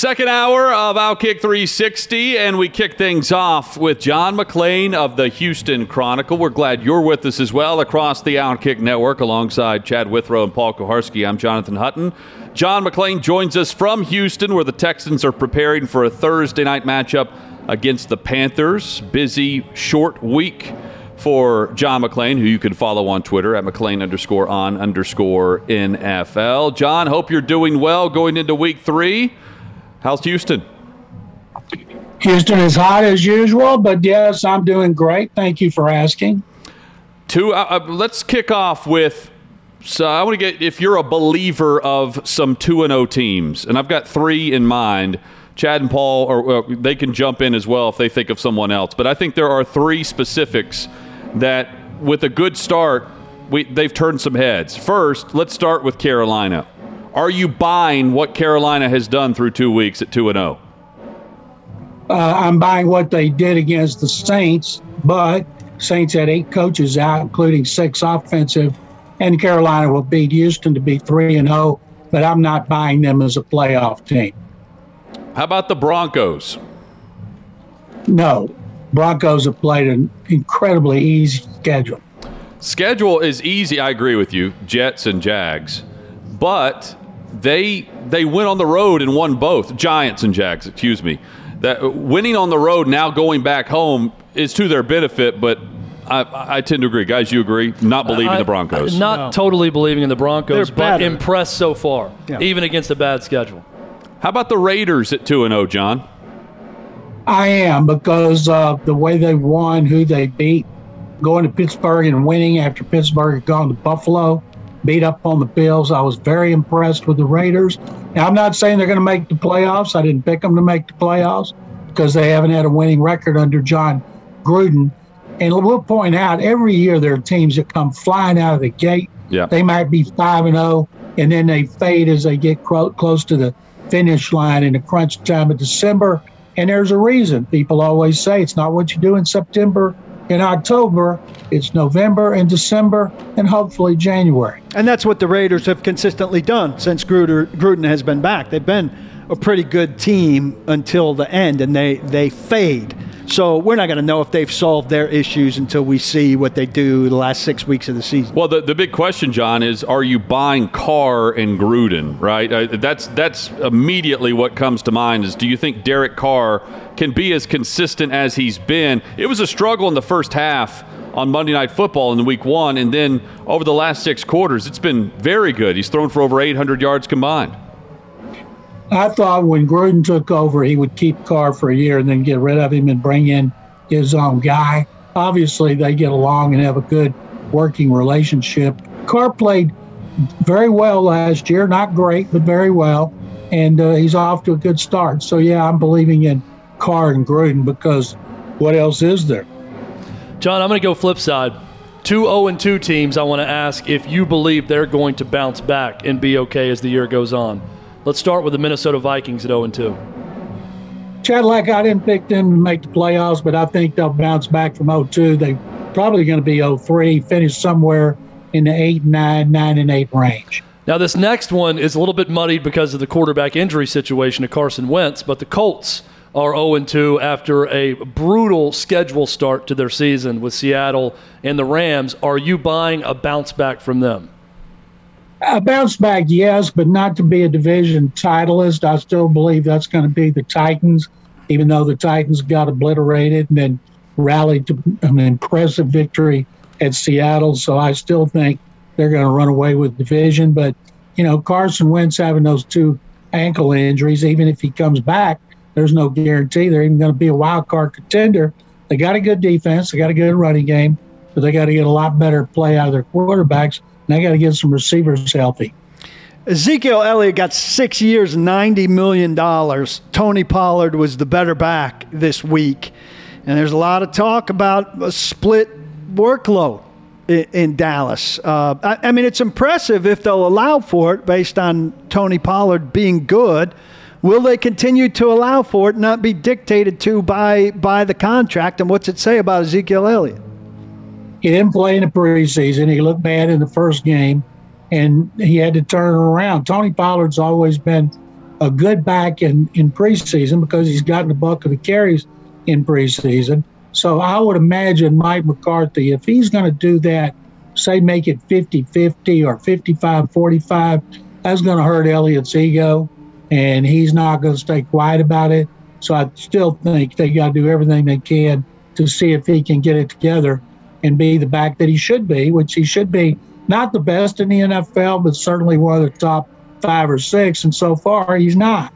Second hour of Outkick 360, and we kick things off with John McClain of the Houston Chronicle. We're glad you're with us as well across the Outkick Network alongside Chad Withrow and Paul Kuharsky. I'm Jonathan Hutton. John McClain joins us from Houston, where the Texans are preparing for a Thursday night matchup against the Panthers. Busy, short week for John McClain, who you can follow on Twitter at McClain underscore on underscore NFL. John, hope you're doing well going into week three. How's Houston? Houston is hot as usual, but yes, I'm doing great. Thank you for asking. Two. Uh, uh let's kick off with. So I want to get if you're a believer of some two and O oh teams, and I've got three in mind. Chad and Paul, or uh, they can jump in as well if they think of someone else. But I think there are three specifics that, with a good start, we, they've turned some heads. First, let's start with Carolina. Are you buying what Carolina has done through two weeks at 2 and 0? Uh, I'm buying what they did against the Saints, but Saints had eight coaches out, including six offensive, and Carolina will beat Houston to be 3 and 0, but I'm not buying them as a playoff team. How about the Broncos? No. Broncos have played an incredibly easy schedule. Schedule is easy, I agree with you, Jets and Jags. But they they went on the road and won both Giants and Jags. Excuse me. That winning on the road now going back home is to their benefit, but I, I, tend to agree. Guys, you agree? Not believing I, the Broncos. Not no. totally believing in the Broncos, They're but better. impressed so far, yeah. even against a bad schedule. How about the Raiders at 2 and 0, John? I am because of the way they won, who they beat, going to Pittsburgh and winning after Pittsburgh had gone to Buffalo beat up on the Bills. I was very impressed with the Raiders. Now, I'm not saying they're going to make the playoffs. I didn't pick them to make the playoffs because they haven't had a winning record under Jon Gruden. And we'll point out every year there are teams that come flying out of the gate. Yeah. They might be 5 and 0, and then they fade as they get cro- close to the finish line in the crunch time of December. And there's a reason. People always say it's not what you do in September in October, it's November and December, and hopefully January. And that's what the Raiders have consistently done since Gruder, Gruden has been back. They've been a pretty good team until the end, and they, they fade. So we're not going to know if they've solved their issues until we see what they do the last six weeks of the season. Well, the, the big question, John, is are you buying Carr and Gruden? Right. Uh, that's that's immediately what comes to mind. Is do you think Derek Carr can be as consistent as he's been? It was a struggle in the first half on Monday Night Football in week one, and then over the last six quarters, it's been very good. He's thrown for over 800 yards combined. I thought when Gruden took over, he would keep Carr for a year and then get rid of him and bring in his own guy. Obviously, they get along and have a good working relationship. Carr played very well last year, not great, but very well, and uh, he's off to a good start. So, yeah, I'm believing in Carr and Gruden because what else is there? John, I'm going to go flip side. Two 0 2 teams, I want to ask if you believe they're going to bounce back and be okay as the year goes on. Let's start with the Minnesota Vikings at 0 2. Chad, like I didn't pick them to make the playoffs, but I think they'll bounce back from 0 2. They probably going to be 0 3, finish somewhere in the 8 9, 9 and 8 range. Now, this next one is a little bit muddied because of the quarterback injury situation of Carson Wentz, but the Colts are 0 2 after a brutal schedule start to their season with Seattle and the Rams. Are you buying a bounce back from them? A bounce back, yes, but not to be a division titleist. I still believe that's going to be the Titans, even though the Titans got obliterated and then rallied to an impressive victory at Seattle. So I still think they're going to run away with division. But, you know, Carson Wentz having those two ankle injuries, even if he comes back, there's no guarantee they're even going to be a wild card contender. They got a good defense, they got a good running game, but they got to get a lot better play out of their quarterbacks they got to get some receivers healthy. Ezekiel Elliott got six years, $90 million. Tony Pollard was the better back this week. And there's a lot of talk about a split workload in, in Dallas. Uh, I, I mean, it's impressive if they'll allow for it based on Tony Pollard being good. Will they continue to allow for it, not be dictated to by by the contract? And what's it say about Ezekiel Elliott? He didn't play in the preseason. He looked bad in the first game, and he had to turn around. Tony Pollard's always been a good back in, in preseason because he's gotten the bulk of the carries in preseason. So I would imagine Mike McCarthy, if he's going to do that, say make it 50 50 or 55 45, that's going to hurt Elliott's ego and he's not going to stay quiet about it. So I still think they got to do everything they can to see if he can get it together and be the back that he should be, which he should be not the best in the NFL, but certainly one of the top five or six. And so far, he's not.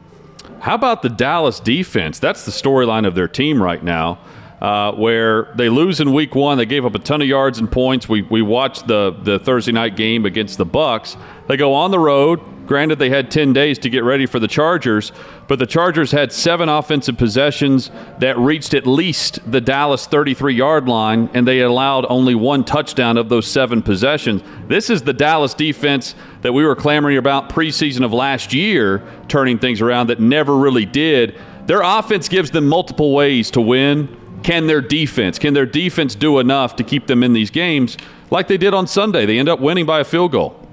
How about the Dallas defense? That's the storyline of their team right now. Uh, where they lose in week one, they gave up a ton of yards and points. We, we watched the, the Thursday night game against the Bucks. They go on the road, Granted, they had 10 days to get ready for the Chargers, but the Chargers had seven offensive possessions that reached at least the Dallas 33 yard line, and they allowed only one touchdown of those seven possessions. This is the Dallas defense that we were clamoring about preseason of last year, turning things around that never really did. Their offense gives them multiple ways to win. Can their defense, can their defense do enough to keep them in these games like they did on Sunday? They end up winning by a field goal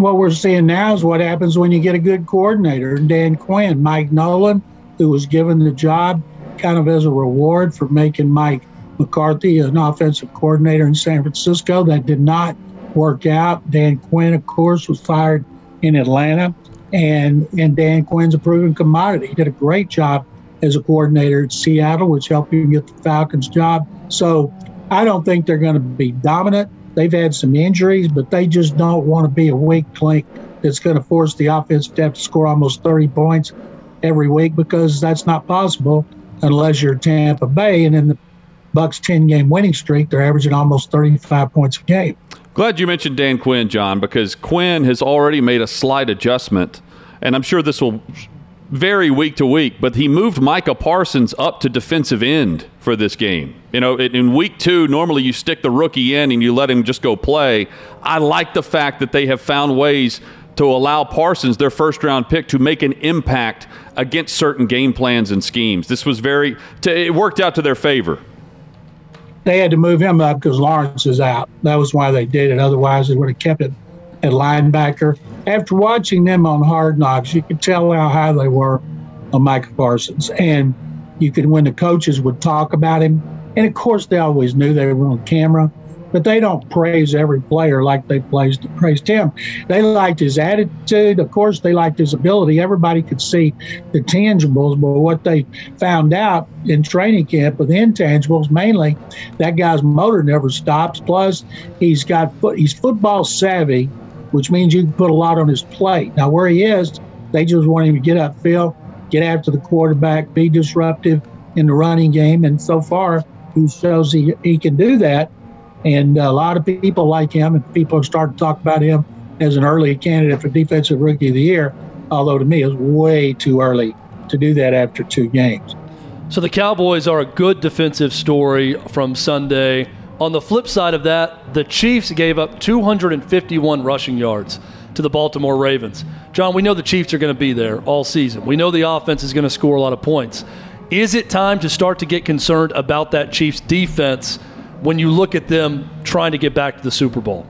what we're seeing now is what happens when you get a good coordinator. Dan Quinn, Mike Nolan, who was given the job kind of as a reward for making Mike McCarthy an offensive coordinator in San Francisco. That did not work out. Dan Quinn, of course, was fired in Atlanta, and and Dan Quinn's a proven commodity. He did a great job as a coordinator at Seattle, which helped him get the Falcons job. So I don't think they're going to be dominant. They've had some injuries, but they just don't want to be a weak link that's going to force the offense to have to score almost 30 points every week because that's not possible unless you're Tampa Bay. And in the Bucks 10 game winning streak, they're averaging almost 35 points a game. Glad you mentioned Dan Quinn, John, because Quinn has already made a slight adjustment, and I'm sure this will vary week to week, but he moved Micah Parsons up to defensive end for this game. You know, in week two, normally you stick the rookie in and you let him just go play. I like the fact that they have found ways to allow Parsons, their first round pick, to make an impact against certain game plans and schemes. This was very, it worked out to their favor. They had to move him up because Lawrence is out. That was why they did it. Otherwise, they would have kept it at linebacker. After watching them on Hard Knocks, you could tell how high they were on Micah Parsons. And you could, when the coaches would talk about him, and of course they always knew they were on camera, but they don't praise every player like they praised, praised him. They liked his attitude. Of course, they liked his ability. Everybody could see the tangibles, but what they found out in training camp with intangibles, mainly, that guy's motor never stops. Plus, he's got foot, he's football savvy which means you can put a lot on his plate. Now, where he is, they just want him to get upfield, get after the quarterback, be disruptive in the running game. And so far, he shows he, he can do that. And a lot of people like him, and people are starting to talk about him as an early candidate for Defensive Rookie of the Year, although to me, it's way too early to do that after two games. So the Cowboys are a good defensive story from Sunday. On the flip side of that, the Chiefs gave up 251 rushing yards to the Baltimore Ravens. John, we know the Chiefs are going to be there all season. We know the offense is going to score a lot of points. Is it time to start to get concerned about that Chiefs defense when you look at them trying to get back to the Super Bowl?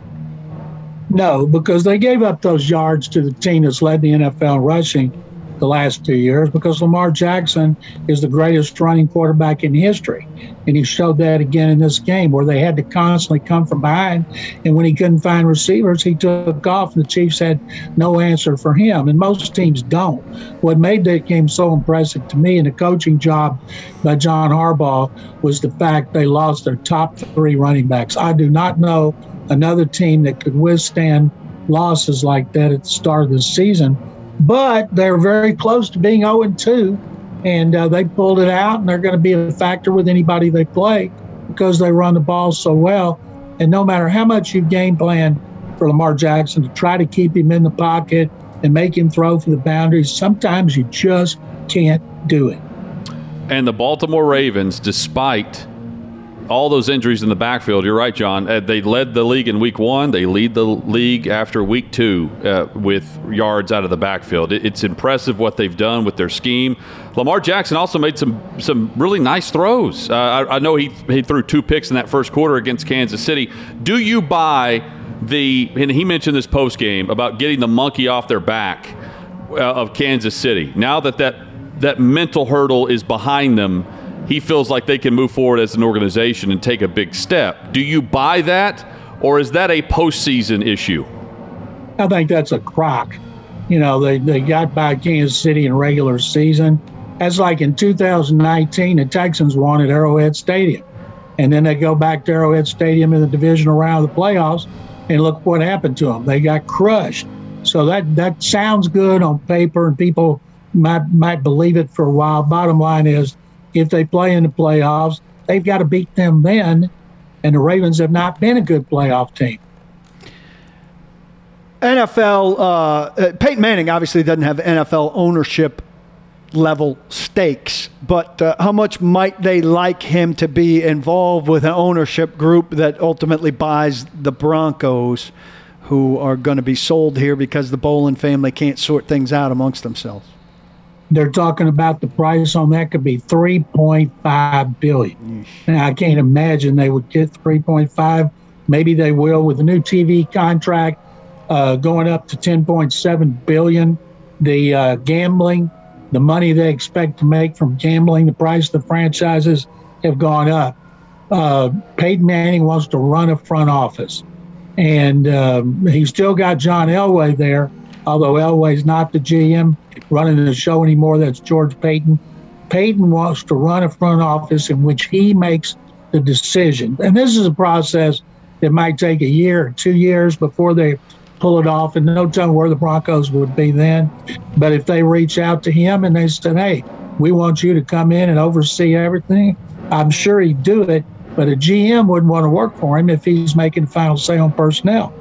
No, because they gave up those yards to the team that's led the NFL rushing the last two years because Lamar Jackson is the greatest running quarterback in history. And he showed that again in this game where they had to constantly come from behind. And when he couldn't find receivers, he took off, and the Chiefs had no answer for him. And most teams don't. What made that game so impressive to me and the coaching job by John Harbaugh was the fact they lost their top three running backs. I do not know another team that could withstand losses like that at the start of the season but they're very close to being 0 2, and uh, they pulled it out, and they're going to be a factor with anybody they play because they run the ball so well. And no matter how much you game plan for Lamar Jackson to try to keep him in the pocket and make him throw for the boundaries. Sometimes you just can't do it. And the Baltimore Ravens, despite all those injuries in the backfield, you're right, John. Uh, they led the league in week one. They lead the league after week two uh, with yards out of the backfield. It, it's impressive what they've done with their scheme. Lamar Jackson also made some some really nice throws. Uh, I, I know he, he threw two picks in that first quarter against Kansas City. Do you buy the, and he mentioned this post game about getting the monkey off their back uh, of Kansas City. Now that, that that mental hurdle is behind them, he feels like they can move forward as an organization and take a big step. Do you buy that, or is that a postseason issue? I think that's a crock. You know, they, they got by Kansas City in regular season. That's like in 2019, the Texans at Arrowhead Stadium. And then they go back to Arrowhead Stadium in the divisional round of the playoffs, and look what happened to them. They got crushed. So that, that sounds good on paper, and people might, might believe it for a while. Bottom line is, if they play in the playoffs, they've got to beat them then. And the Ravens have not been a good playoff team. NFL, uh, uh, Peyton Manning obviously doesn't have NFL ownership level stakes, but uh, how much might they like him to be involved with an ownership group that ultimately buys the Broncos, who are going to be sold here because the Bowlen family can't sort things out amongst themselves? They're talking about the price on that could be 3.5 billion. Now I can't imagine they would get 3.5. Maybe they will with the new TV contract uh, going up to 10.7 billion. The uh, gambling, the money they expect to make from gambling, the price of the franchises have gone up. Uh, Peyton Manning wants to run a front office, and um, he's still got John Elway there, although Elway's not the GM running the show anymore. That's George Paton. Peyton wants to run a front office in which he makes the decision. And this is a process that might take a year or two years before they pull it off. And no telling where the Broncos would be then. But if they reach out to him and they said, hey, we want you to come in and oversee everything, I'm sure he'd do it. But a GM wouldn't want to work for him if he's making the final say on personnel.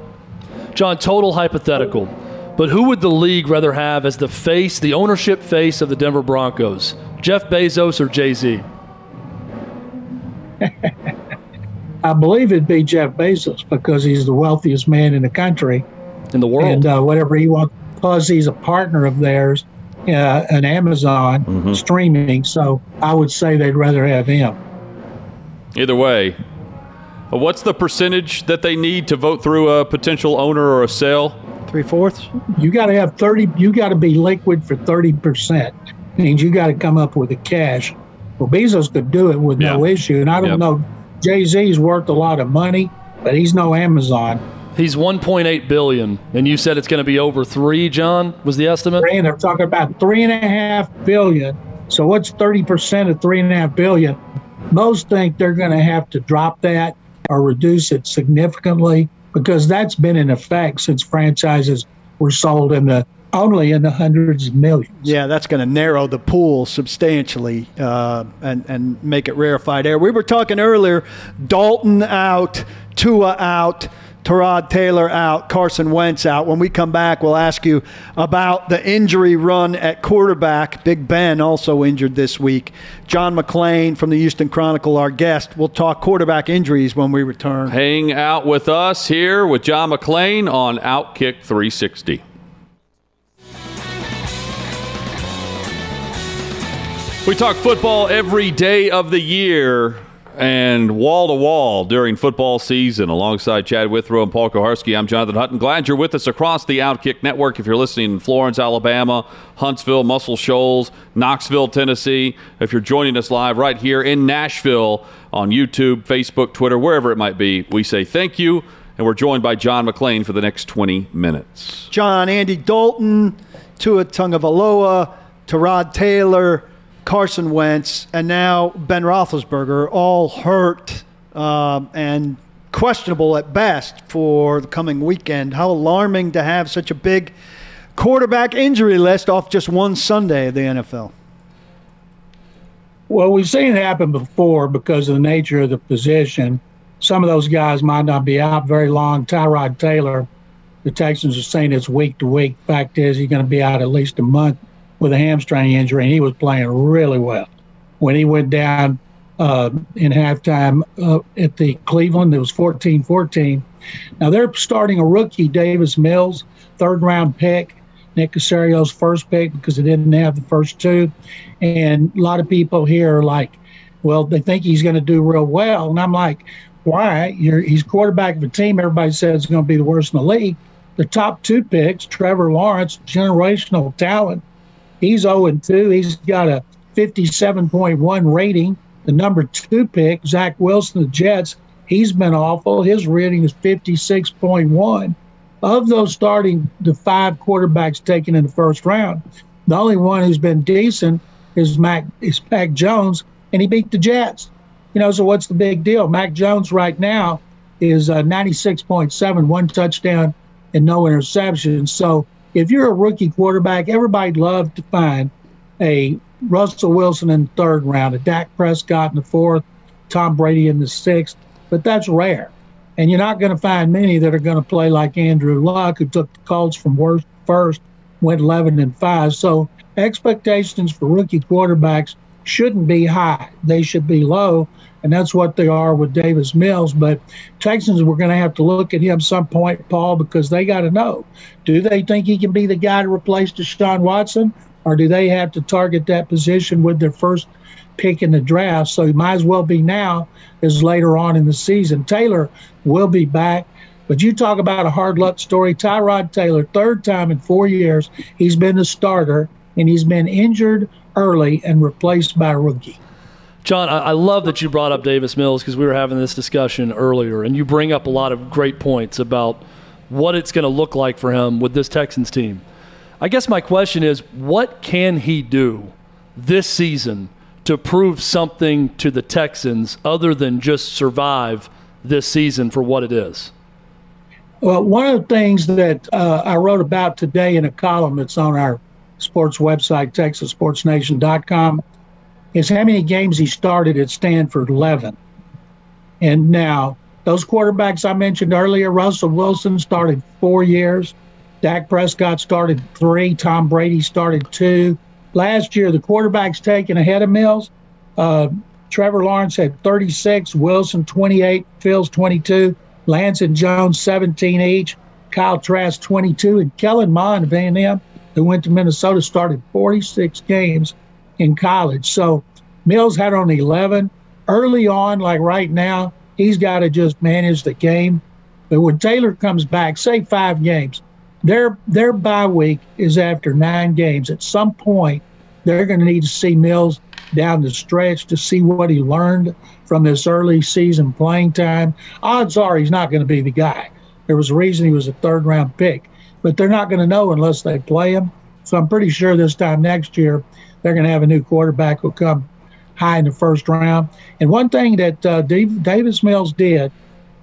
John, total hypothetical. But who would the league rather have as the face, the ownership face of the Denver Broncos? Jeff Bezos or Jay Z? I believe it'd be Jeff Bezos because he's the wealthiest man in the country. In the world. And uh, whatever he wants, plus he's a partner of theirs, uh, an Amazon mm-hmm. streaming. So I would say they'd rather have him. Either way, what's the percentage that they need to vote through a potential owner or a sale? Three fourths. You got to have thirty. You got to be liquid for thirty percent. Means you got to come up with the cash. Well, Bezos could do it with yeah. no issue, and I don't yep. know. Jay Z's worth a lot of money, but he's no Amazon. He's 1.8 billion, and you said it's going to be over three. John was the estimate. Three, and they're talking about three and a half billion. So what's 30 percent of three and a half billion? Most think they're going to have to drop that or reduce it significantly because that's been in effect since franchises were sold in the only in the hundreds of millions. Yeah, that's going to narrow the pool substantially uh, and and make it rarefied air. We were talking earlier, Dalton out, Tua out. Tyrod Taylor out, Carson Wentz out. When we come back, we'll ask you about the injury run at quarterback. Big Ben also injured this week. John McClain from the Houston Chronicle, our guest. We'll talk quarterback injuries when we return. Hang out with us here with John McClain on Outkick 360. We talk football every day of the year and wall to wall during football season. Alongside Chad Withrow and Paul Kuharsky, I'm Jonathan Hutton. Glad you're with us across the Outkick Network. If you're listening in Florence, Alabama, Huntsville, Muscle Shoals, Knoxville, Tennessee, if you're joining us live right here in Nashville on YouTube, Facebook, Twitter, wherever it might be, we say thank you. And we're joined by John McClain for the next 20 minutes. John, Andy Dalton, Tua Tagovailoa, Tyrod Taylor, Carson Wentz, and now Ben Roethlisberger, all hurt um, and questionable at best for the coming weekend. How alarming to have such a big quarterback injury list off just one Sunday of the NFL. Well, we've seen it happen before because of the nature of the position. Some of those guys might not be out very long. Tyrod Taylor the Texans are saying it's week to week. Fact is, he's going to be out at least a month with a hamstring injury, and he was playing really well. When he went down uh, in halftime uh, at the Cleveland, it was 14 14. Now they're starting a rookie, Davis Mills, third round pick. Nick Caserio's first pick because they didn't have the first two. And a lot of people here are like, well, they think he's going to do real well. And I'm like, why? You're, he's quarterback of a team everybody says is going to be the worst in the league. The top two picks, Trevor Lawrence, generational talent. He's 0 2. He's got a 57.1 rating. The number two pick, Zach Wilson, the Jets, he's been awful. His rating is 56.1. Of those starting the five quarterbacks taken in the first round, the only one who's been decent is Mac is Mac Jones, and he beat the Jets. You know, so what's the big deal? Mac Jones right now is uh, 96.7, one touchdown and no interceptions. So if you're a rookie quarterback, everybody'd love to find a Russell Wilson in the third round, a Dak Prescott in the fourth, Tom Brady in the sixth, but that's rare. And you're not going to find many that are going to play like Andrew Luck, who took the Colts from worst first, went 11 and 5. So expectations for rookie quarterbacks shouldn't be high. They should be low. And that's what they are with Davis Mills. But Texans, we're going to have to look at him some point, Paul, because they got to know do they think he can be the guy to replace Deshaun Watson? Or do they have to target that position with their first pick in the draft? So he might as well be now as later on in the season. Taylor will be back. But you talk about a hard luck story. Tyrod Taylor, third time in four years, he's been the starter and he's been injured early and replaced by a rookie. John, I, love that you brought up Davis Mills because we were having this discussion earlier, and you bring up a lot of great points about what it's going to look like for him with this Texans team. I guess my question is what can he do this season to prove something to the Texans other than just survive this season for what it is? Well, one of the things that uh, I wrote about today in a column that's on our sports website, TexasSportsNation.com, is how many games he started at Stanford 11. And now, those quarterbacks I mentioned earlier, Russell Wilson started four years. Dak Prescott started three. Tom Brady started two. Last year, the quarterbacks taken ahead of Mills. Uh, Trevor Lawrence had 36, Wilson 28, Fields 22, Lance and Jones 17 each, Kyle Trask 22, and Kellen Mond of A&M, who went to Minnesota, started 46 games in college. So Mills had on 11. Early on, like right now, he's got to just manage the game. But when Taylor comes back, say five games, their their bye week is after nine games. At some point, they're going to need to see Mills down the stretch to see what he learned from this early season playing time. Odds are he's not going to be the guy. There was a reason he was a third round pick, but they're not going to know unless they play him. So I'm pretty sure this time next year they're going to have a new quarterback who'll come high in the first round. And one thing that uh, Davis Mills did,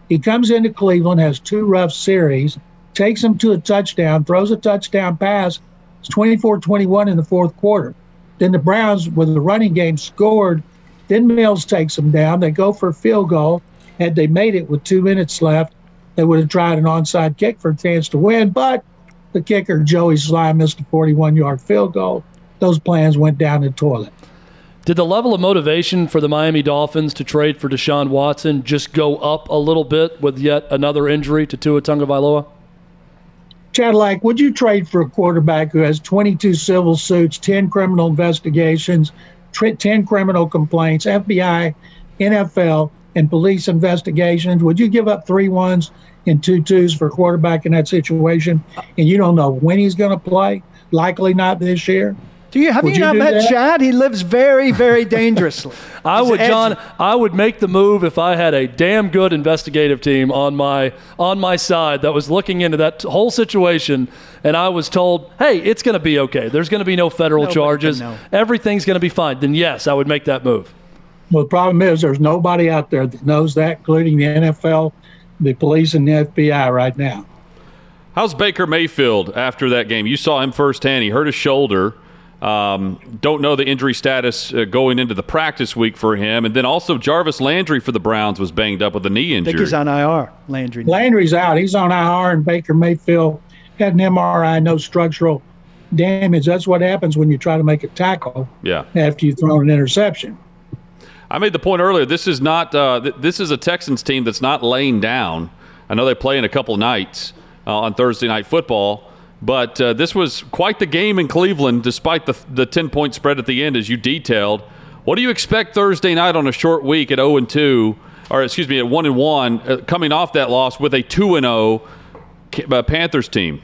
he comes into Cleveland, has two rough series, takes him to a touchdown, throws a touchdown pass. It's 24 21 in the fourth quarter. Then the Browns, with the running game, scored. Then Mills takes them down. They go for a field goal. Had they made it with two minutes left, they would have tried an onside kick for a chance to win. But the kicker, Joey Slye, missed a 41 yard field goal. Those plans went down the toilet. Did the level of motivation for the Miami Dolphins to trade for Deshaun Watson just go up a little bit with yet another injury to Tua Tagovailoa? Chad, like, would you trade for a quarterback who has 22 civil suits, 10 criminal investigations, 10 criminal complaints, FBI, NFL, and police investigations? Would you give up three ones and two twos for quarterback in that situation? And you don't know when he's going to play? Likely not this year. Do you have would you, you not met that? Chad? He lives very, very dangerously. I would, edgy. John. I would make the move if I had a damn good investigative team on my on my side that was looking into that whole situation, and I was told, "Hey, it's going to be okay. There's going to be no federal charges. Everything's going to be fine." Then yes, I would make that move. Well, the problem is there's nobody out there that knows that, including the NFL, the police, and the FBI right now. How's Baker Mayfield after that game? You saw him firsthand. He hurt his shoulder Um, don't know the injury status uh, going into the practice week for him. And then also Jarvis Landry for the Browns was banged up with a knee I injury. think he's on IR, Landry. Landry's out. He's on IR, and Baker Mayfield had an MRI, no structural damage. That's what happens when you try to make a tackle yeah. after you throw an interception. I made the point earlier. This is not. Uh, th- this is a Texans team that's not laying down. I know they play in a couple nights uh, on Thursday night football, but uh, this was quite the game in Cleveland, despite the the ten point spread at the end, as you detailed. What do you expect Thursday night on a short week at zero and two, or excuse me, at one and one, uh, coming off that loss with a two and zero Panthers team?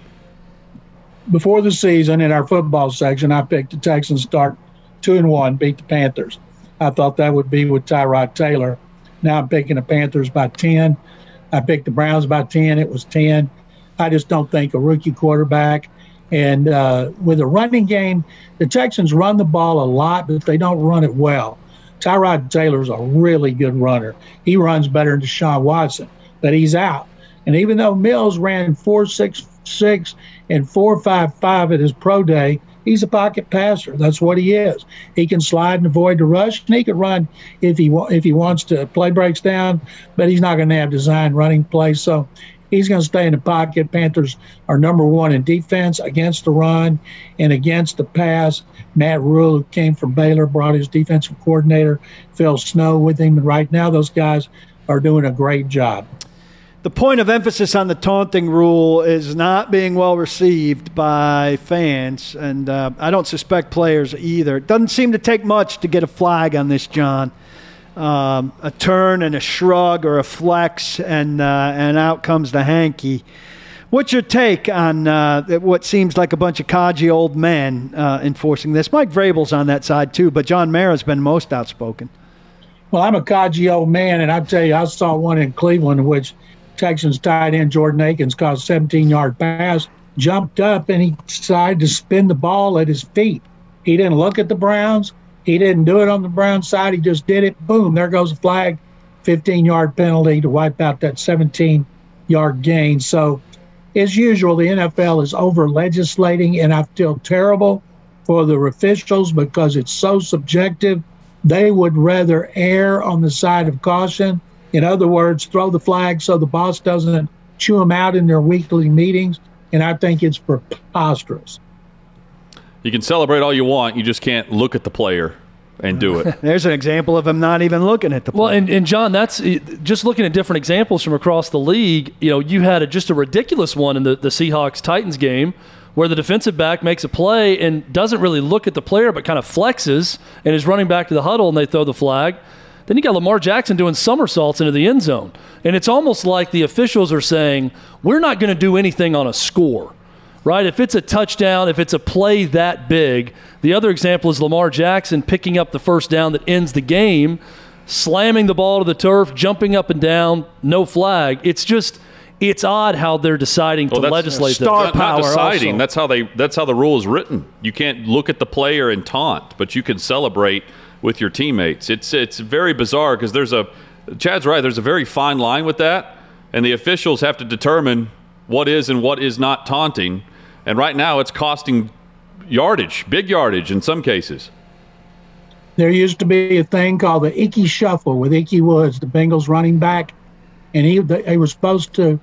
Before the season, in our football section, I picked the Texans start two and one, beat the Panthers. I thought that would be with Tyrod Taylor. Now I'm picking the Panthers by 10. I picked the Browns by 10. It was 10. I just don't think a rookie quarterback. And uh, with a running game, the Texans run the ball a lot, but they don't run it well. Tyrod Taylor's a really good runner. He runs better than Deshaun Watson, but he's out. And even though Mills ran 4.66 and 4.55 at his pro day, he's a pocket passer. That's what he is. He can slide and avoid the rush, and he can run if he wa- if he wants to. Play breaks down, but he's not going to have design running plays. So he's going to stay in the pocket. Panthers are number one in defense against the run and against the pass. Matt Rhule, who came from Baylor, brought his defensive coordinator Phil Snow with him, and right now those guys are doing a great job. The point of emphasis on the taunting rule is not being well received by fans, and uh, I don't suspect players either. It doesn't seem to take much to get a flag on this, John. Um, a turn and a shrug or a flex, and uh, and out comes the hanky. What's your take on uh, what seems like a bunch of codgy old men uh, enforcing this? Mike Vrabel's on that side too, but John Mara's been most outspoken. Well, I'm a codgy old man, and I tell you, I saw one in Cleveland which Texans tight end Jordan Akins caught a 17 yard pass, jumped up, and he decided to spin the ball at his feet. He didn't look at the Browns. He didn't do it on the Browns side. He just did it. Boom, there goes a flag, 15 yard penalty to wipe out that 17 yard gain. So, as usual, the NFL is over legislating, and I feel terrible for the officials because it's so subjective. They would rather err on the side of caution in other words, throw the flag so the boss doesn't chew them out in their weekly meetings. And I think it's preposterous. You can celebrate all you want. You just can't look at the player and do it. There's an example of him not even looking at the play. Well, and, and John, that's eh, just looking at different examples from across the league. You know, you had a, just a ridiculous one in the, the Seahawks Titans game where the defensive back makes a play and doesn't really look at the player but kind of flexes and is running back to the huddle and they throw the flag. Then you got Lamar Jackson doing somersaults into the end zone. And it's almost like the officials are saying, we're not going to do anything on a score, right? If it's a touchdown, if it's a play that big, the other example is Lamar Jackson picking up the first down that ends the game, slamming the ball to the turf, jumping up and down, no flag. It's just. It's odd how they're deciding Well, to legislate star not, not deciding. also. That's how they. That's how the rule is written. You can't look at the player and taunt, but you can celebrate with your teammates. It's it's very bizarre because there's a. Chad's right. There's a very fine line with that, and the officials have to determine what is and what is not taunting. And right now, it's costing yardage, big yardage in some cases. There used to be a thing called the Ickey Shuffle with Ickey Woods, the Bengals running back, and he they were supposed to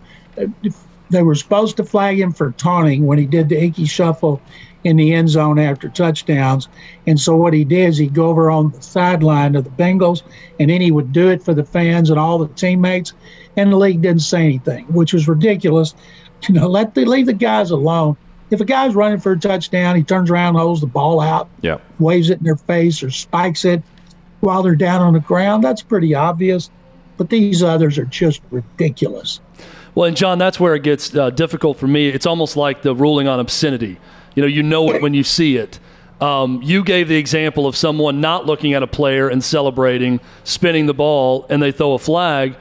they were supposed to flag him for taunting when he did the Ickey Shuffle in the end zone after touchdowns. And so what he did is he'd go over on the sideline of the Bengals, and then he would do it for the fans and all the teammates. And the league didn't say anything, which was ridiculous. You know, let the leave the guys alone. If a guy's running for a touchdown, he turns around, holds the ball out, Yeah. waves it in their face or spikes it while they're down on the ground. That's pretty obvious. But these others are just ridiculous. Well, and John, that's where it gets uh, difficult for me. It's almost like the ruling on obscenity. You know, you know it when you see it. Um, you gave the example of someone not looking at a player and celebrating, spinning the ball, and they throw a flag.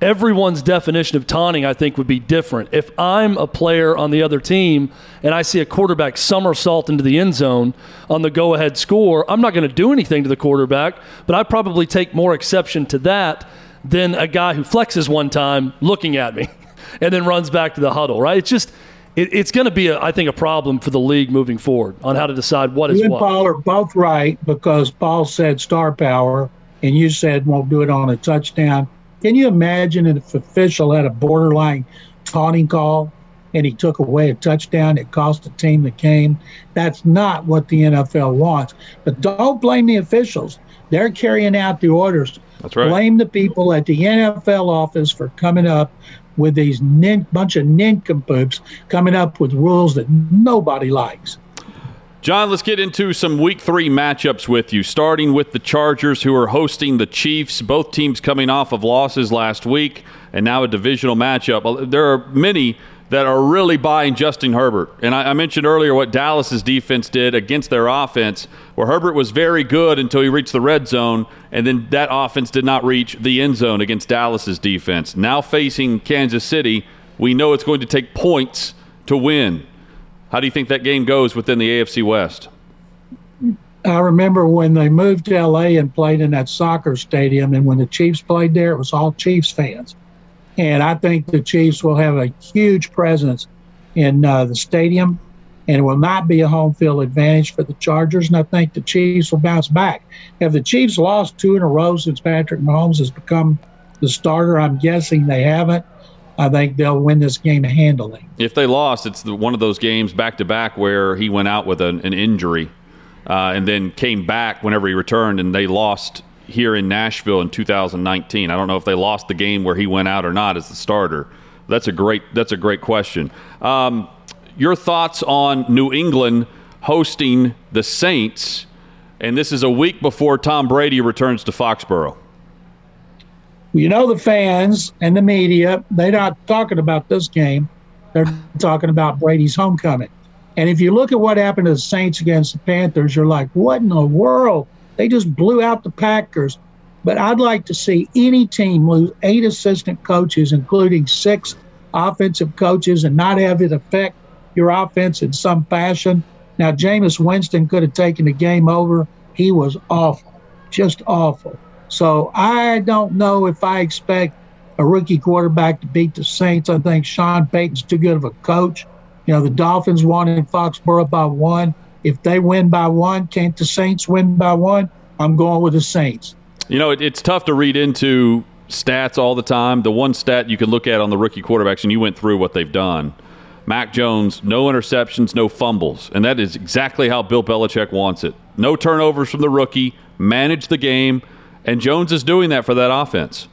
Everyone's definition of taunting, I think, would be different. If I'm a player on the other team and I see a quarterback somersault into the end zone on the go ahead score, I'm not going to do anything to the quarterback, but I probably take more exception to that than a guy who flexes one time looking at me and then runs back to the huddle, right? It's just, it, it's going to be, a, I think, a problem for the league moving forward on how to decide what is You and what. Paul are both right because Paul said star power, and you said won't do it on a touchdown. Can you imagine if an official had a borderline taunting call and he took away a touchdown? It cost the team the game. That's not what the NFL wants. But don't blame the officials. They're carrying out the orders. That's right. Blame the people at the NFL office for coming up with these nin- bunch of nincompoops coming up with rules that nobody likes. John, let's get into some week three matchups with you, starting with the Chargers, who are hosting the Chiefs. Both teams coming off of losses last week, and now a divisional matchup. There are many that are really buying Justin Herbert. And I, I mentioned earlier what Dallas's defense did against their offense, where Herbert was very good until he reached the red zone, and then that offense did not reach the end zone against Dallas's defense. Now facing Kansas City, we know it's going to take points to win. How do you think that game goes within the AFC West? I remember when they moved to LA and played in that soccer stadium, and when the Chiefs played there, it was all Chiefs fans. And I think the Chiefs will have a huge presence in uh, the stadium, and it will not be a home field advantage for the Chargers. And I think the Chiefs will bounce back. Have the Chiefs lost two in a row since Patrick Mahomes has become the starter? I'm guessing they haven't. I think they'll win this game handily. If they lost, it's the, one of those games back to back where he went out with an, an injury uh, and then came back whenever he returned, and they lost here in Nashville in 2019. I don't know if they lost the game where he went out or not as the starter. That's a great that's a great question. Um, your thoughts on New England hosting the Saints, and this is a week before Tom Brady returns to Foxborough. You know the fans and the media, they're not talking about this game. They're talking about Brady's homecoming. And if you look at what happened to the Saints against the Panthers, you're like, what in the world? They just blew out the Packers. But I'd like to see any team lose eight assistant coaches, including six offensive coaches, and not have it affect your offense in some fashion. Now, Jameis Winston could have taken the game over. He was awful, just awful. So I don't know if I expect a rookie quarterback to beat the Saints. I think Sean Payton's too good of a coach. You know, the Dolphins won in Foxborough by one. If they win by one, can't the Saints win by one? I'm going with the Saints. You know, it, it's tough to read into stats all the time. The one stat you can look at on the rookie quarterbacks, and you went through what they've done. Mac Jones, no interceptions, no fumbles. And that is exactly how Bill Belichick wants it. No turnovers from the rookie, manage the game, and Jones is doing that for that offense.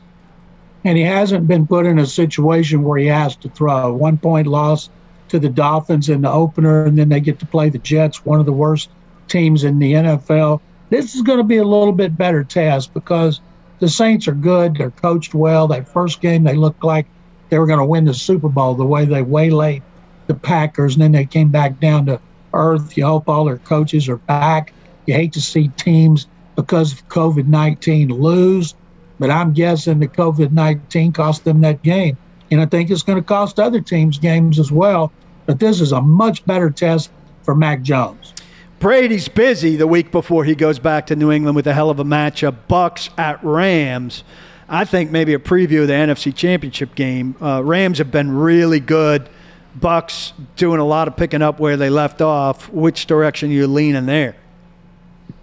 And he hasn't been put in a situation where he has to throw. One point loss to the Dolphins in the opener, and then they get to play the Jets, one of the worst teams in the NFL. This is going to be a little bit better test because the Saints are good. They're coached well. That first game, they looked like they were going to win the Super Bowl the way they waylaid the Packers, and then they came back down to earth. You hope all their coaches are back. You hate to see teams because of COVID 19 lose, but I'm guessing the COVID 19 cost them that game. And I think it's going to cost other teams games as well. But this is a much better test for Mac Jones. Brady's busy the week before he goes back to New England with a hell of a matchup. Bucks at Rams. I think maybe a preview of the NFC Championship game. Uh, Rams have been really good. Bucks doing a lot of picking up where they left off. Which direction you leaning there?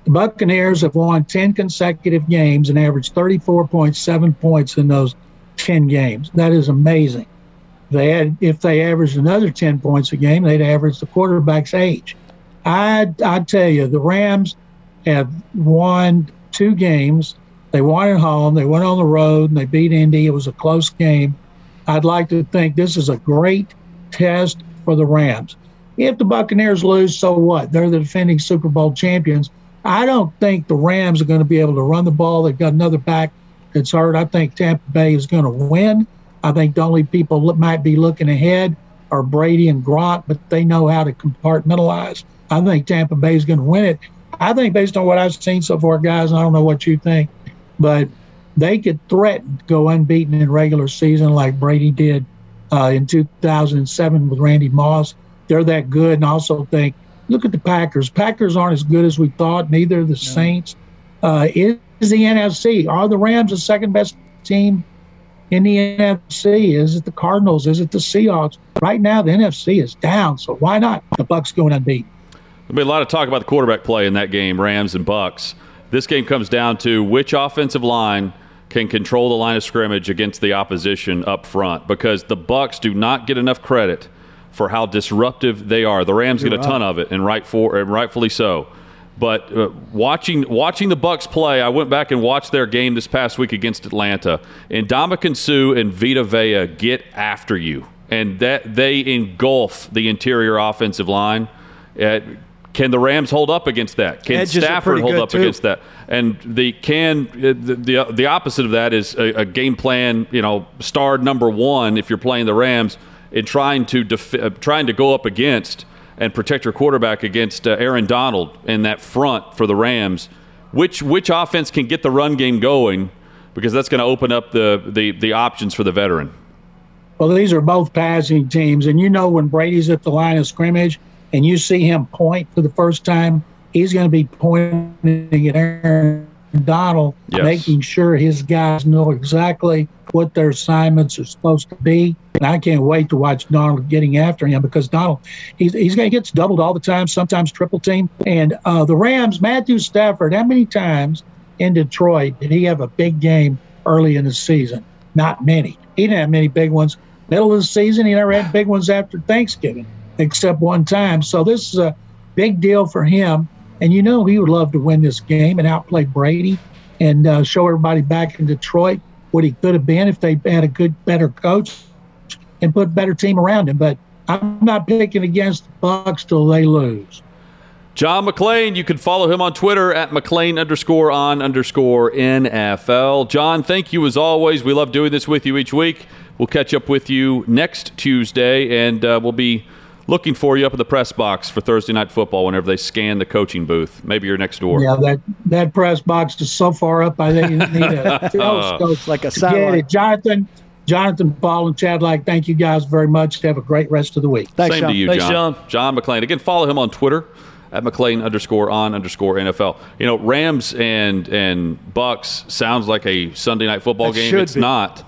The Buccaneers have won 10 consecutive games and averaged 34.7 points in those 10 games. That is amazing. They had, if they averaged another 10 points a game, they'd average the quarterback's age. I I tell you, the Rams have won two games. They won at home. They went on the road and they beat Indy. It was a close game. I'd like to think this is a great test for the Rams. If the Buccaneers lose, so what? They're the defending Super Bowl champions. I don't think the Rams are going to be able to run the ball. They've got another back that's hurt. I think Tampa Bay is going to win. I think the only people that might be looking ahead are Brady and Gronk, but they know how to compartmentalize. I think Tampa Bay is going to win it. I think based on what I've seen so far, guys, I don't know what you think, but they could threaten to go unbeaten in regular season like Brady did uh, in 2007 with Randy Moss. They're that good, and also think look at the Packers. Packers aren't as good as we thought. Neither are the Saints. Uh, is the NFC. Are the Rams the second best team in the NFC? Is it the Cardinals? Is it the Seahawks? Right now, the NFC is down, so why not the Bucks going unbeaten? There'll be a lot of talk about the quarterback play in that game, Rams and Bucks. This game comes down to which offensive line can control the line of scrimmage against the opposition up front because the Bucks do not get enough credit for how disruptive they are. The Rams You're get a right. ton of it, and right for and rightfully so. But uh, watching watching the Bucks play, I went back and watched their game this past week against Atlanta, and Ndamukong Suh and Vita Vea get after you, and that they engulf the interior offensive line. Uh, can the Rams hold up against that? Can Edges Stafford hold up too. against that? And the can uh, the, the, the opposite of that is a, a, game plan. You know, star number one if you're playing the Rams in trying to def- uh, trying to go up against and protect your quarterback against uh, Aaron Donald in that front for the Rams. Which which offense can get the run game going? Because that's going to open up the, the the options for the veteran. Well, these are both passing teams, and you know when Brady's at the line of scrimmage and you see him point for the first time, he's going to be pointing at Aaron Donald, yes. making sure his guys know exactly what their assignments are supposed to be. And I can't wait to watch Donald getting after him because Donald, he's, he's going to get doubled all the time, sometimes triple team. And uh, the Rams, Matthew Stafford, how many times in Detroit did he have a big game early in the season? Not many. He didn't have many big ones. Middle of the season, he never had big ones after Thanksgiving except one time. So this is a big deal for him. And you know he would love to win this game and outplay Brady and uh, show everybody back in Detroit what he could have been if they had a good, better coach and put a better team around him. But I'm not picking against the Bucks till they lose. John McClain, you can follow him on Twitter at McClain underscore on underscore NFL. John, thank you as always. We love doing this with you each week. We'll catch up with you next Tuesday, and uh, we'll be looking for you up in the press box for Thursday night football whenever they scan the coaching booth. Maybe you're next door. Yeah, that that press box is so far up. I think you need a telescope like a satellite. Jonathan, Jonathan, Paul, and Chad, like, thank you guys very much. Have a great rest of the week. Thanks, Same John. to you, Thanks, John. John. John McClain. Again, follow him on Twitter at McClain underscore on underscore NFL. You know, Rams and and Bucks sounds like a Sunday night football That game. It's be. not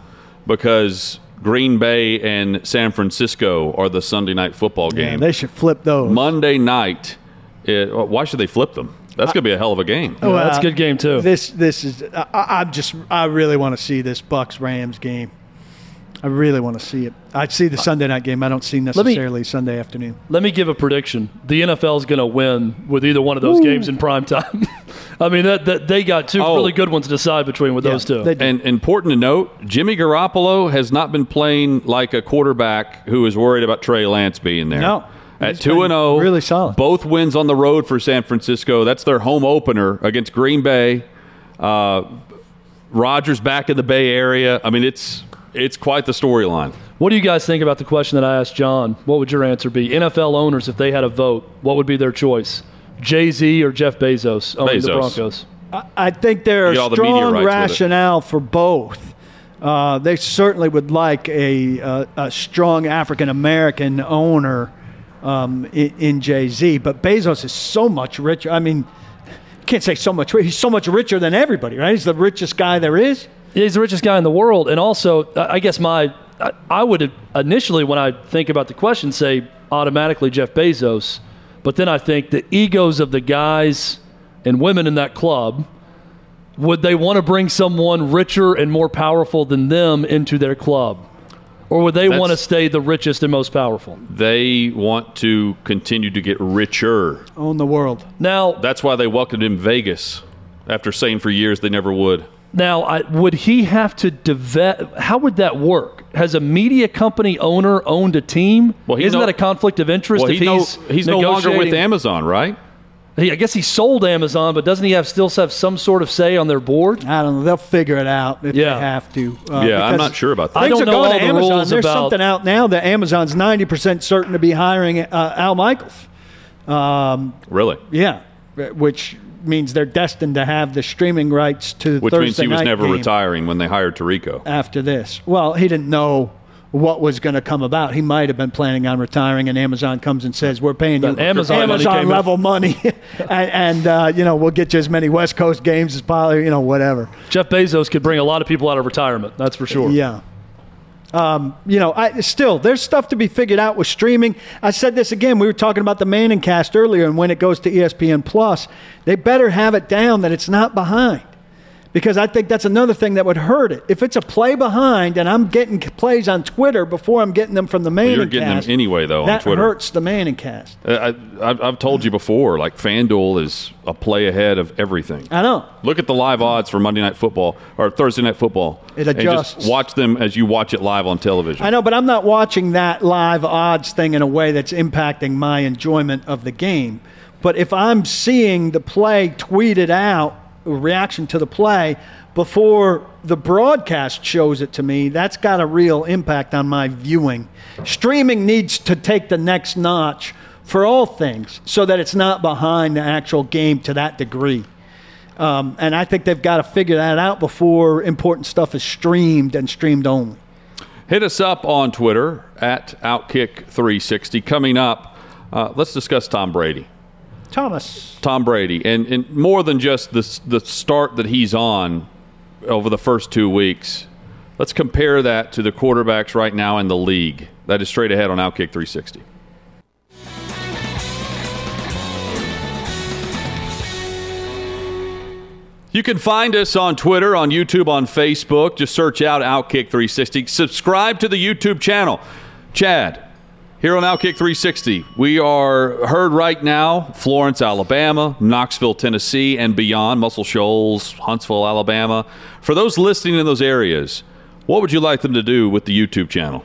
because Green Bay and San Francisco are the Sunday night football Yeah, game. they should flip those. Monday night. It, why should they flip them? That's going to be a hell of a game. Oh, yeah, that's uh, a good game too. This this is I, I- I'm just I really want to see this Bucks Rams game. I really want to see it. I see the Sunday night game. I don't see me- necessarily Sunday afternoon. Let me give a prediction. The NFL is going to win with either one of those games in prime time. I mean, that, that they got two Oh. really good ones to decide between with Yeah, those two. And important to note, Jimmy Garoppolo has not been playing like a quarterback who is worried about Trey Lance being there. No. At He's two and zero, really solid. Both wins on the road for San Francisco. That's their home opener against Green Bay. Uh, Rodgers back in the Bay Area. I mean, it's it's quite the storyline. What do you guys think about the question that I asked John? What would your answer be? NFL owners, if they had a vote, what would be their choice? Jay Z or Jeff Bezos owning the Broncos? I, I think there You are the strong rights with it. rationale for both. Uh, they certainly would like a, uh, a strong African American owner um, in, in Jay Z, but Bezos is so much richer. I mean, can't say so much. He's so much richer than everybody, right? He's the richest guy there is. Yeah, he's the richest guy in the world, and also, I I guess my, I- I would initially, when I think about the question, say automatically Jeff Bezos, but then I think the egos of the guys and women in that club, would they want to bring someone richer and more powerful than them into their club, or would they That's- want to stay the richest and most powerful? They want to continue to get richer. Own the world. Now, That's why they welcomed him Vegas after saying for years they never would. Now, I, would he have to devet? How would that work? Has a media company owner owned a team? Well, Isn't no- that a conflict of interest? Well, if he no, he's he's no longer with Amazon, right? He, I guess he sold Amazon, but doesn't he have still have some sort of say on their board? I don't know. They'll figure it out if Yeah. they have to. Uh, yeah, I'm not sure about that. I Things don't are know going all to the Amazon. rules There's about- something out now that Amazon's 90% certain to be hiring uh, Al Michaels. Um, really? yeah, which means they're destined to have the streaming rights to Which Thursday means he was never retiring when they hired Tirico. after this. Well, he didn't know what was going to come about. He might have been planning on retiring, and Amazon comes and says, "We're paying you Amazon Amazon came level money, and, and uh, you know we'll get you as many West Coast games as possible. You know, whatever." Jeff Bezos could bring a lot of people out of retirement. That's for sure. Yeah. Um, you know, I still there's stuff to be figured out with streaming. I said this again. We were talking about the Manning cast earlier, and when it goes to ESPN Plus, they better have it down that it's not behind, because I think that's another thing that would hurt it. If it's a play behind, and I'm getting plays on Twitter before I'm getting them from the Manning you're getting them anyway, though, on That hurts the Manning cast. Uh, I, I've, I've told you before, like FanDuel is a play ahead of everything. I know. Look at the live odds for Monday Night Football or Thursday Night Football. It And adjusts. just watch them as you watch it live on television. I know, but I'm not watching that live odds thing in a way that's impacting my enjoyment of the game. But if I'm seeing the play tweeted out, reaction to the play, before the broadcast shows it to me, that's got a real impact on my viewing. Streaming needs to take the next notch for all things so that it's not behind the actual game to that degree. Um, and I think they've got to figure that out before important stuff is streamed and streamed only. Hit us up on Twitter at Outkick360. Coming up, uh, let's discuss Tom Brady. Thomas. Tom Brady, and, and more than just the, the start that he's on over the first two weeks, let's compare that to the quarterbacks right now in the league. That is straight ahead on Outkick 360. You can find us on Twitter, on YouTube, on Facebook. Just search out Outkick 360. Subscribe to the YouTube channel. Chad, here on Outkick 360, we are heard right now Florence, Alabama, Knoxville, Tennessee, and beyond, Muscle Shoals, Huntsville, Alabama. For those listening in those areas, what would you like them to do with the YouTube channel?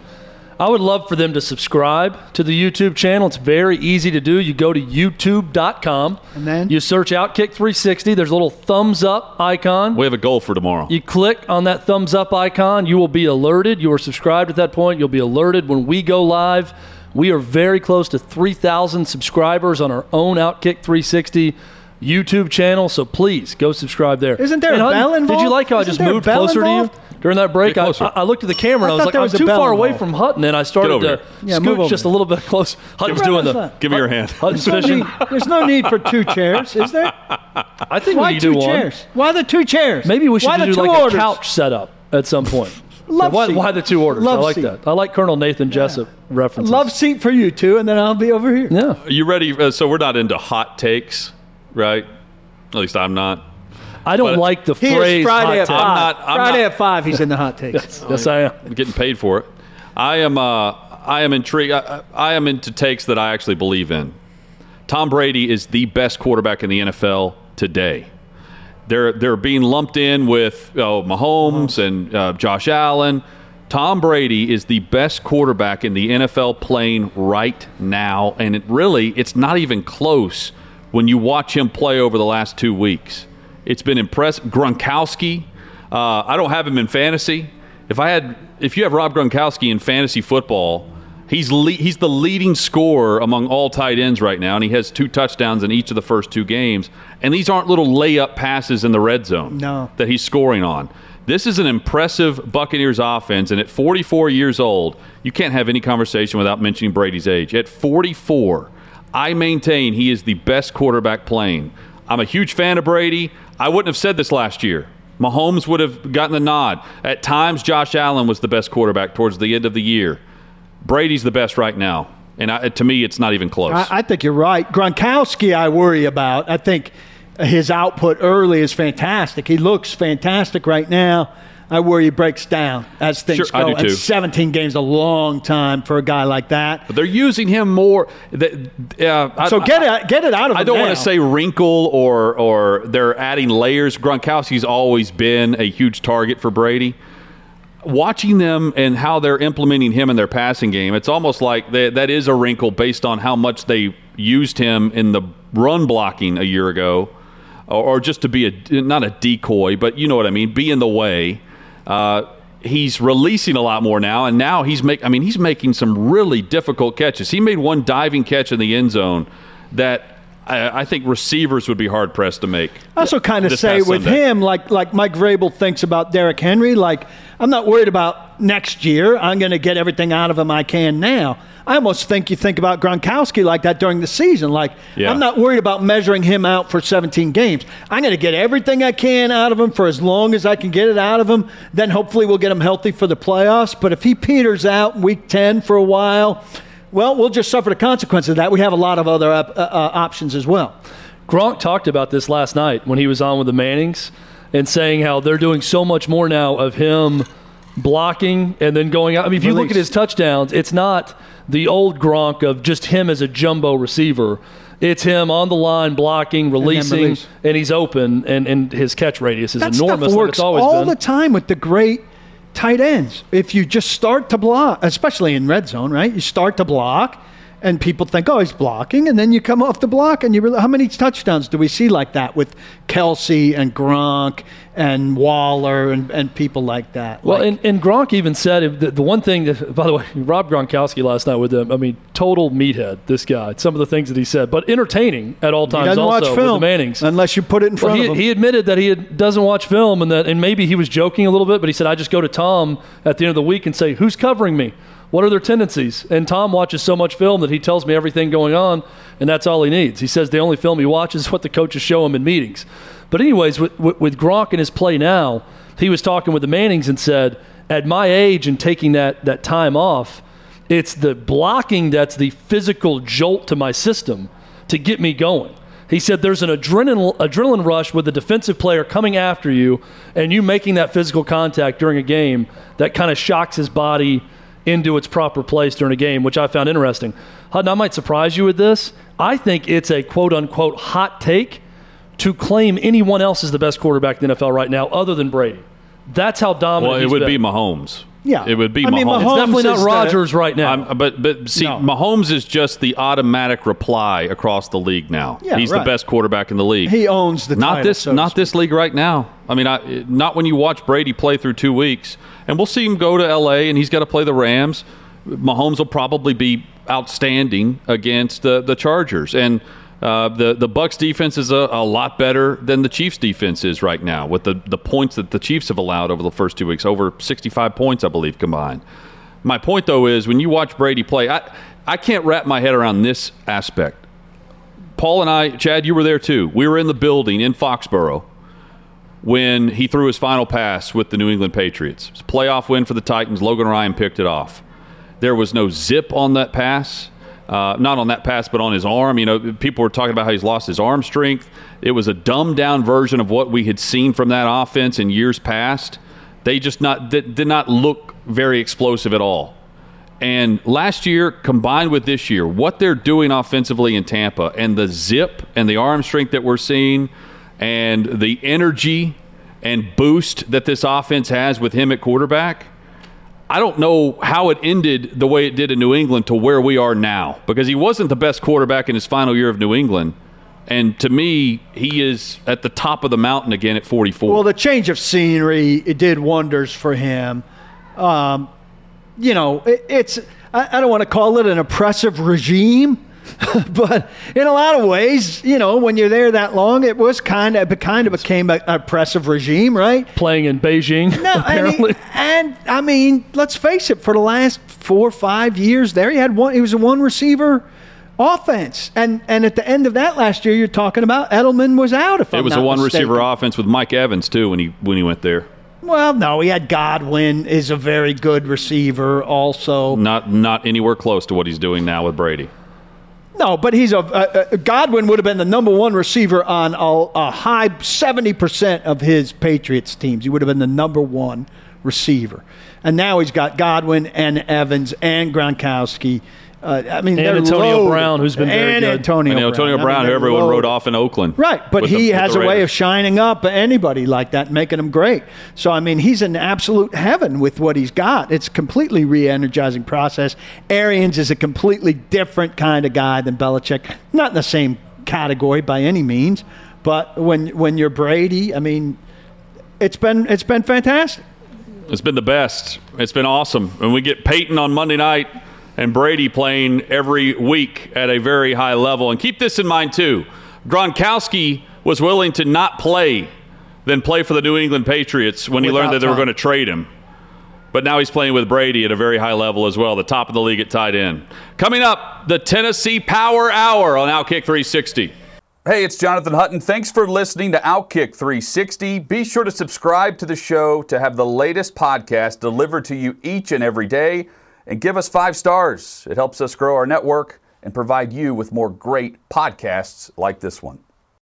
I would love for them to subscribe to the YouTube channel. It's very easy to do. You go to youtube.com And then? you search Outkick 360. There's a little thumbs up icon. We have a goal for tomorrow. You click on that thumbs up icon, you will be alerted. You are subscribed at that point. You'll be alerted when we go live. We are very close to 3,000 subscribers on our own Outkick 360 YouTube channel, so please go subscribe there. Isn't there a Hutton, bell Did you involved? like how I just moved closer involved? to you during that break? I. I, I looked at the camera and I I was like, there I'm was too bell far away from Hutton, and I started to. Yeah, scoot move just a little bit close. Hutton's Give doing the. side. Give me your hand. Hutton's There's no, fishing. need, there's no need for two chairs, is there? I think Why we two do one. chairs? Why the two chairs? Maybe we should Why the do two like orders? a couch setup at some point. Love why, seat. why the two orders? Love I like seat. that. I like Colonel Nathan Jessup references. Love seat for you two, and then I'll be over here. Yeah. Are you ready? Uh, so we're not into hot takes, right? At least I'm not. I don't But- like the He phrase. is Friday at five. I'm not- I'm Friday not- at five, he's in the hot takes. take. Yes, I am. I'm getting paid for it. I am. Uh, I am intrigued. I, I am into takes that I actually believe in. Tom Brady is the best quarterback in the NFL today. They're they're being lumped in with oh, Mahomes and uh, Josh Allen. Tom Brady is the best quarterback in the NFL playing right now, and it really it's not even close when you watch him play over the last two weeks. It's been impressive. Gronkowski, uh, I don't have him in fantasy. If I had, if you have Rob Gronkowski in fantasy football, he's le- he's the leading scorer among all tight ends right now, and he has two touchdowns in each of the first two games. And these aren't little layup passes in the red zone No. that he's scoring on. This is an impressive Buccaneers offense, and at 44 years old, you can't have any conversation without mentioning Brady's age. At 44, I maintain he is the best quarterback playing. I'm a huge fan of Brady. I wouldn't have said this last year. Mahomes would have gotten the nod. At times, Josh Allen was the best quarterback towards the end of the year. Brady's the best right now, and I, to me, it's not even close. I, I think you're right. Gronkowski, I worry about. I think his output early is fantastic. He looks fantastic right now. I worry he breaks down as things Sure, I go. do And too. 17 games a long time for a guy like that. but they're using him more. The, uh, I- So get it, get it out of him I don't want to say wrinkle or or they're adding layers. Gronkowski's always been a huge target for Brady. Watching them and how they're implementing him in their passing game, it's almost like that, that is a wrinkle based on how much they used him in the run blocking a year ago, or, or just to be a not a decoy, but you know what I mean, be in the way. Uh, he's releasing a lot more now, and now he's make. I mean, he's making some really difficult catches. He made one diving catch in the end zone that I, I think receivers would be hard pressed to make. I also kind of say with Sunday. him, like like Mike Vrabel thinks about Derrick Henry, like I'm not worried about next year. I'm going to get everything out of him I can now. I almost think you think about Gronkowski like that during the season. Like, Yeah. I'm not worried about measuring him out for 17 games. I'm going to get everything I can out of him for as long as I can get it out of him. Then hopefully we'll get him healthy for the playoffs. But if he peters out in week 10 for a while, well, we'll just suffer the consequences of that. We have a lot of other uh, uh, options as well. Gronk talked about this last night when he was on with the Mannings and saying how they're doing so much more now of him blocking and then going out. I mean, if you look at his touchdowns, it's not the old Gronk of just him as a jumbo receiver. It's him on the line blocking, releasing, release. and he's open, and, and his catch radius is that enormous. stuff like works it's always all been. the time with the great tight ends. If you just start to block, especially in red zone, right? You start to block, and people think, "Oh, he's blocking," and then you come off the block, and you realize how many touchdowns do we see like that with Kelce and Gronk and Waller and, and people like that? Well, Like, and, and Gronk even said the, the one thing that, by the way, Rob Gronkowski last night with him, I mean, total meathead, this guy. Some of the things that he said, but entertaining at all he times doesn't also watch with film the Mannings. unless you put it in Well, front he, of him. he admitted that he had, doesn't watch film and that and maybe he was joking a little bit, but he said, I just go to Tom at the end of the week and say, Who's covering me? What are their tendencies? And Tom watches so much film that he tells me everything going on, and that's all he needs. He says the only film he watches is what the coaches show him in meetings. But, anyways, with, with, with Gronk and his play now, he was talking with the Mannings and said, At my age and taking that, that time off, it's the blocking that's the physical jolt to my system to get me going. He said there's an adrenaline, adrenaline rush with the defensive player coming after you and you making that physical contact during a game that kind of shocks his body into its proper place during a game, which I found interesting. Hutton, I might surprise you with this. I think it's a quote unquote hot take to claim anyone else is the best quarterback in the NFL right now other than Brady. That's how dominant Well, it would been. be Mahomes. Yeah. it would be I mean, Mahomes. It's Mahomes definitely not is the- Rodgers right now. I'm, but but see, No. Mahomes is just the automatic reply across the league now. Yeah, He's right. the best quarterback in the league. He owns the not title, this so not this league right now. I mean, I, not when you watch Brady play through two weeks, and we'll see him go to L.A. and he's got to play the Rams. Mahomes will probably be outstanding against the the Chargers and. Uh, the the Bucks defense is a, a lot better than the Chiefs defense is right now with the, the points that the Chiefs have allowed over the first two weeks over 65 points I believe combined. My point though is when you watch Brady play I I can't wrap my head around this aspect. Paul and I, Chad, you were there too. We were in the building in Foxborough when he threw his final pass with the New England Patriots. Playoff win for the Titans. Logan Ryan picked it off. There was no zip on that pass. Uh, not on that pass, but on his arm. You know, people were talking about how he's lost his arm strength. It was a dumbed down version of what we had seen from that offense in years past. They just not did, did not look very explosive at all. And last year, combined with this year, what they're doing offensively in Tampa and the zip and the arm strength that we're seeing and the energy and boost that this offense has with him at quarterback, I don't know how it ended the way it did in New England to where we are now because he wasn't the best quarterback in his final year of New England. And to me, he is at the top of the mountain again at 44. Well, the change of scenery it did wonders for him. Um, you know, it, it's I, I don't want to call it an oppressive regime, but in a lot of ways, you know, when you're there that long, it was kind of it kind of became an oppressive regime, right? playing in Beijing. No, apparently. and, he- and I mean, let's face it. For the last four or five years, there he had one. He was a one receiver offense, and and at the end of that last year, you're talking about Edelman was out. If it I'm was a not one receiver offense with Mike Evans too when he when he went there. Well, no, he had Godwin is a very good receiver. Also, Not not anywhere close to what he's doing now with Brady. No, but he's a Godwin would have been the number one receiver on a, a high seventy percent of his Patriots teams. He would have been the number one receiver, and now he's got Godwin and Evans and Gronkowski. Uh, I mean, And Antonio loaded. Brown, who's been very and good. Antonio I know Antonio Brown, I mean, who they're everyone wrote off in Oakland. Right, but he the- has a way of shining up anybody like that, making them great. So I mean, he's in absolute heaven with what he's got. It's completely re-energizing process. Arians is a completely different kind of guy than Belichick. Not in the same category by any means, but when when you're Brady, I mean, it's been it's been fantastic. It's been the best. It's been awesome. And we get Peyton on Monday night and Brady playing every week at a very high level. And keep this in mind, too. Gronkowski was willing to not play than play for the New England Patriots when he learned that they were going to trade him. but now he's playing with Brady at a very high level as well, the top of the league at tight end. Coming up, the Tennessee Power Hour on Outkick 360. Hey, it's Jonathan Hutton. Thanks for listening to Outkick 360. Be sure to subscribe to the show to have the latest podcast delivered to you each and every day. And give us five stars. It helps us grow our network and provide you with more great podcasts like this one.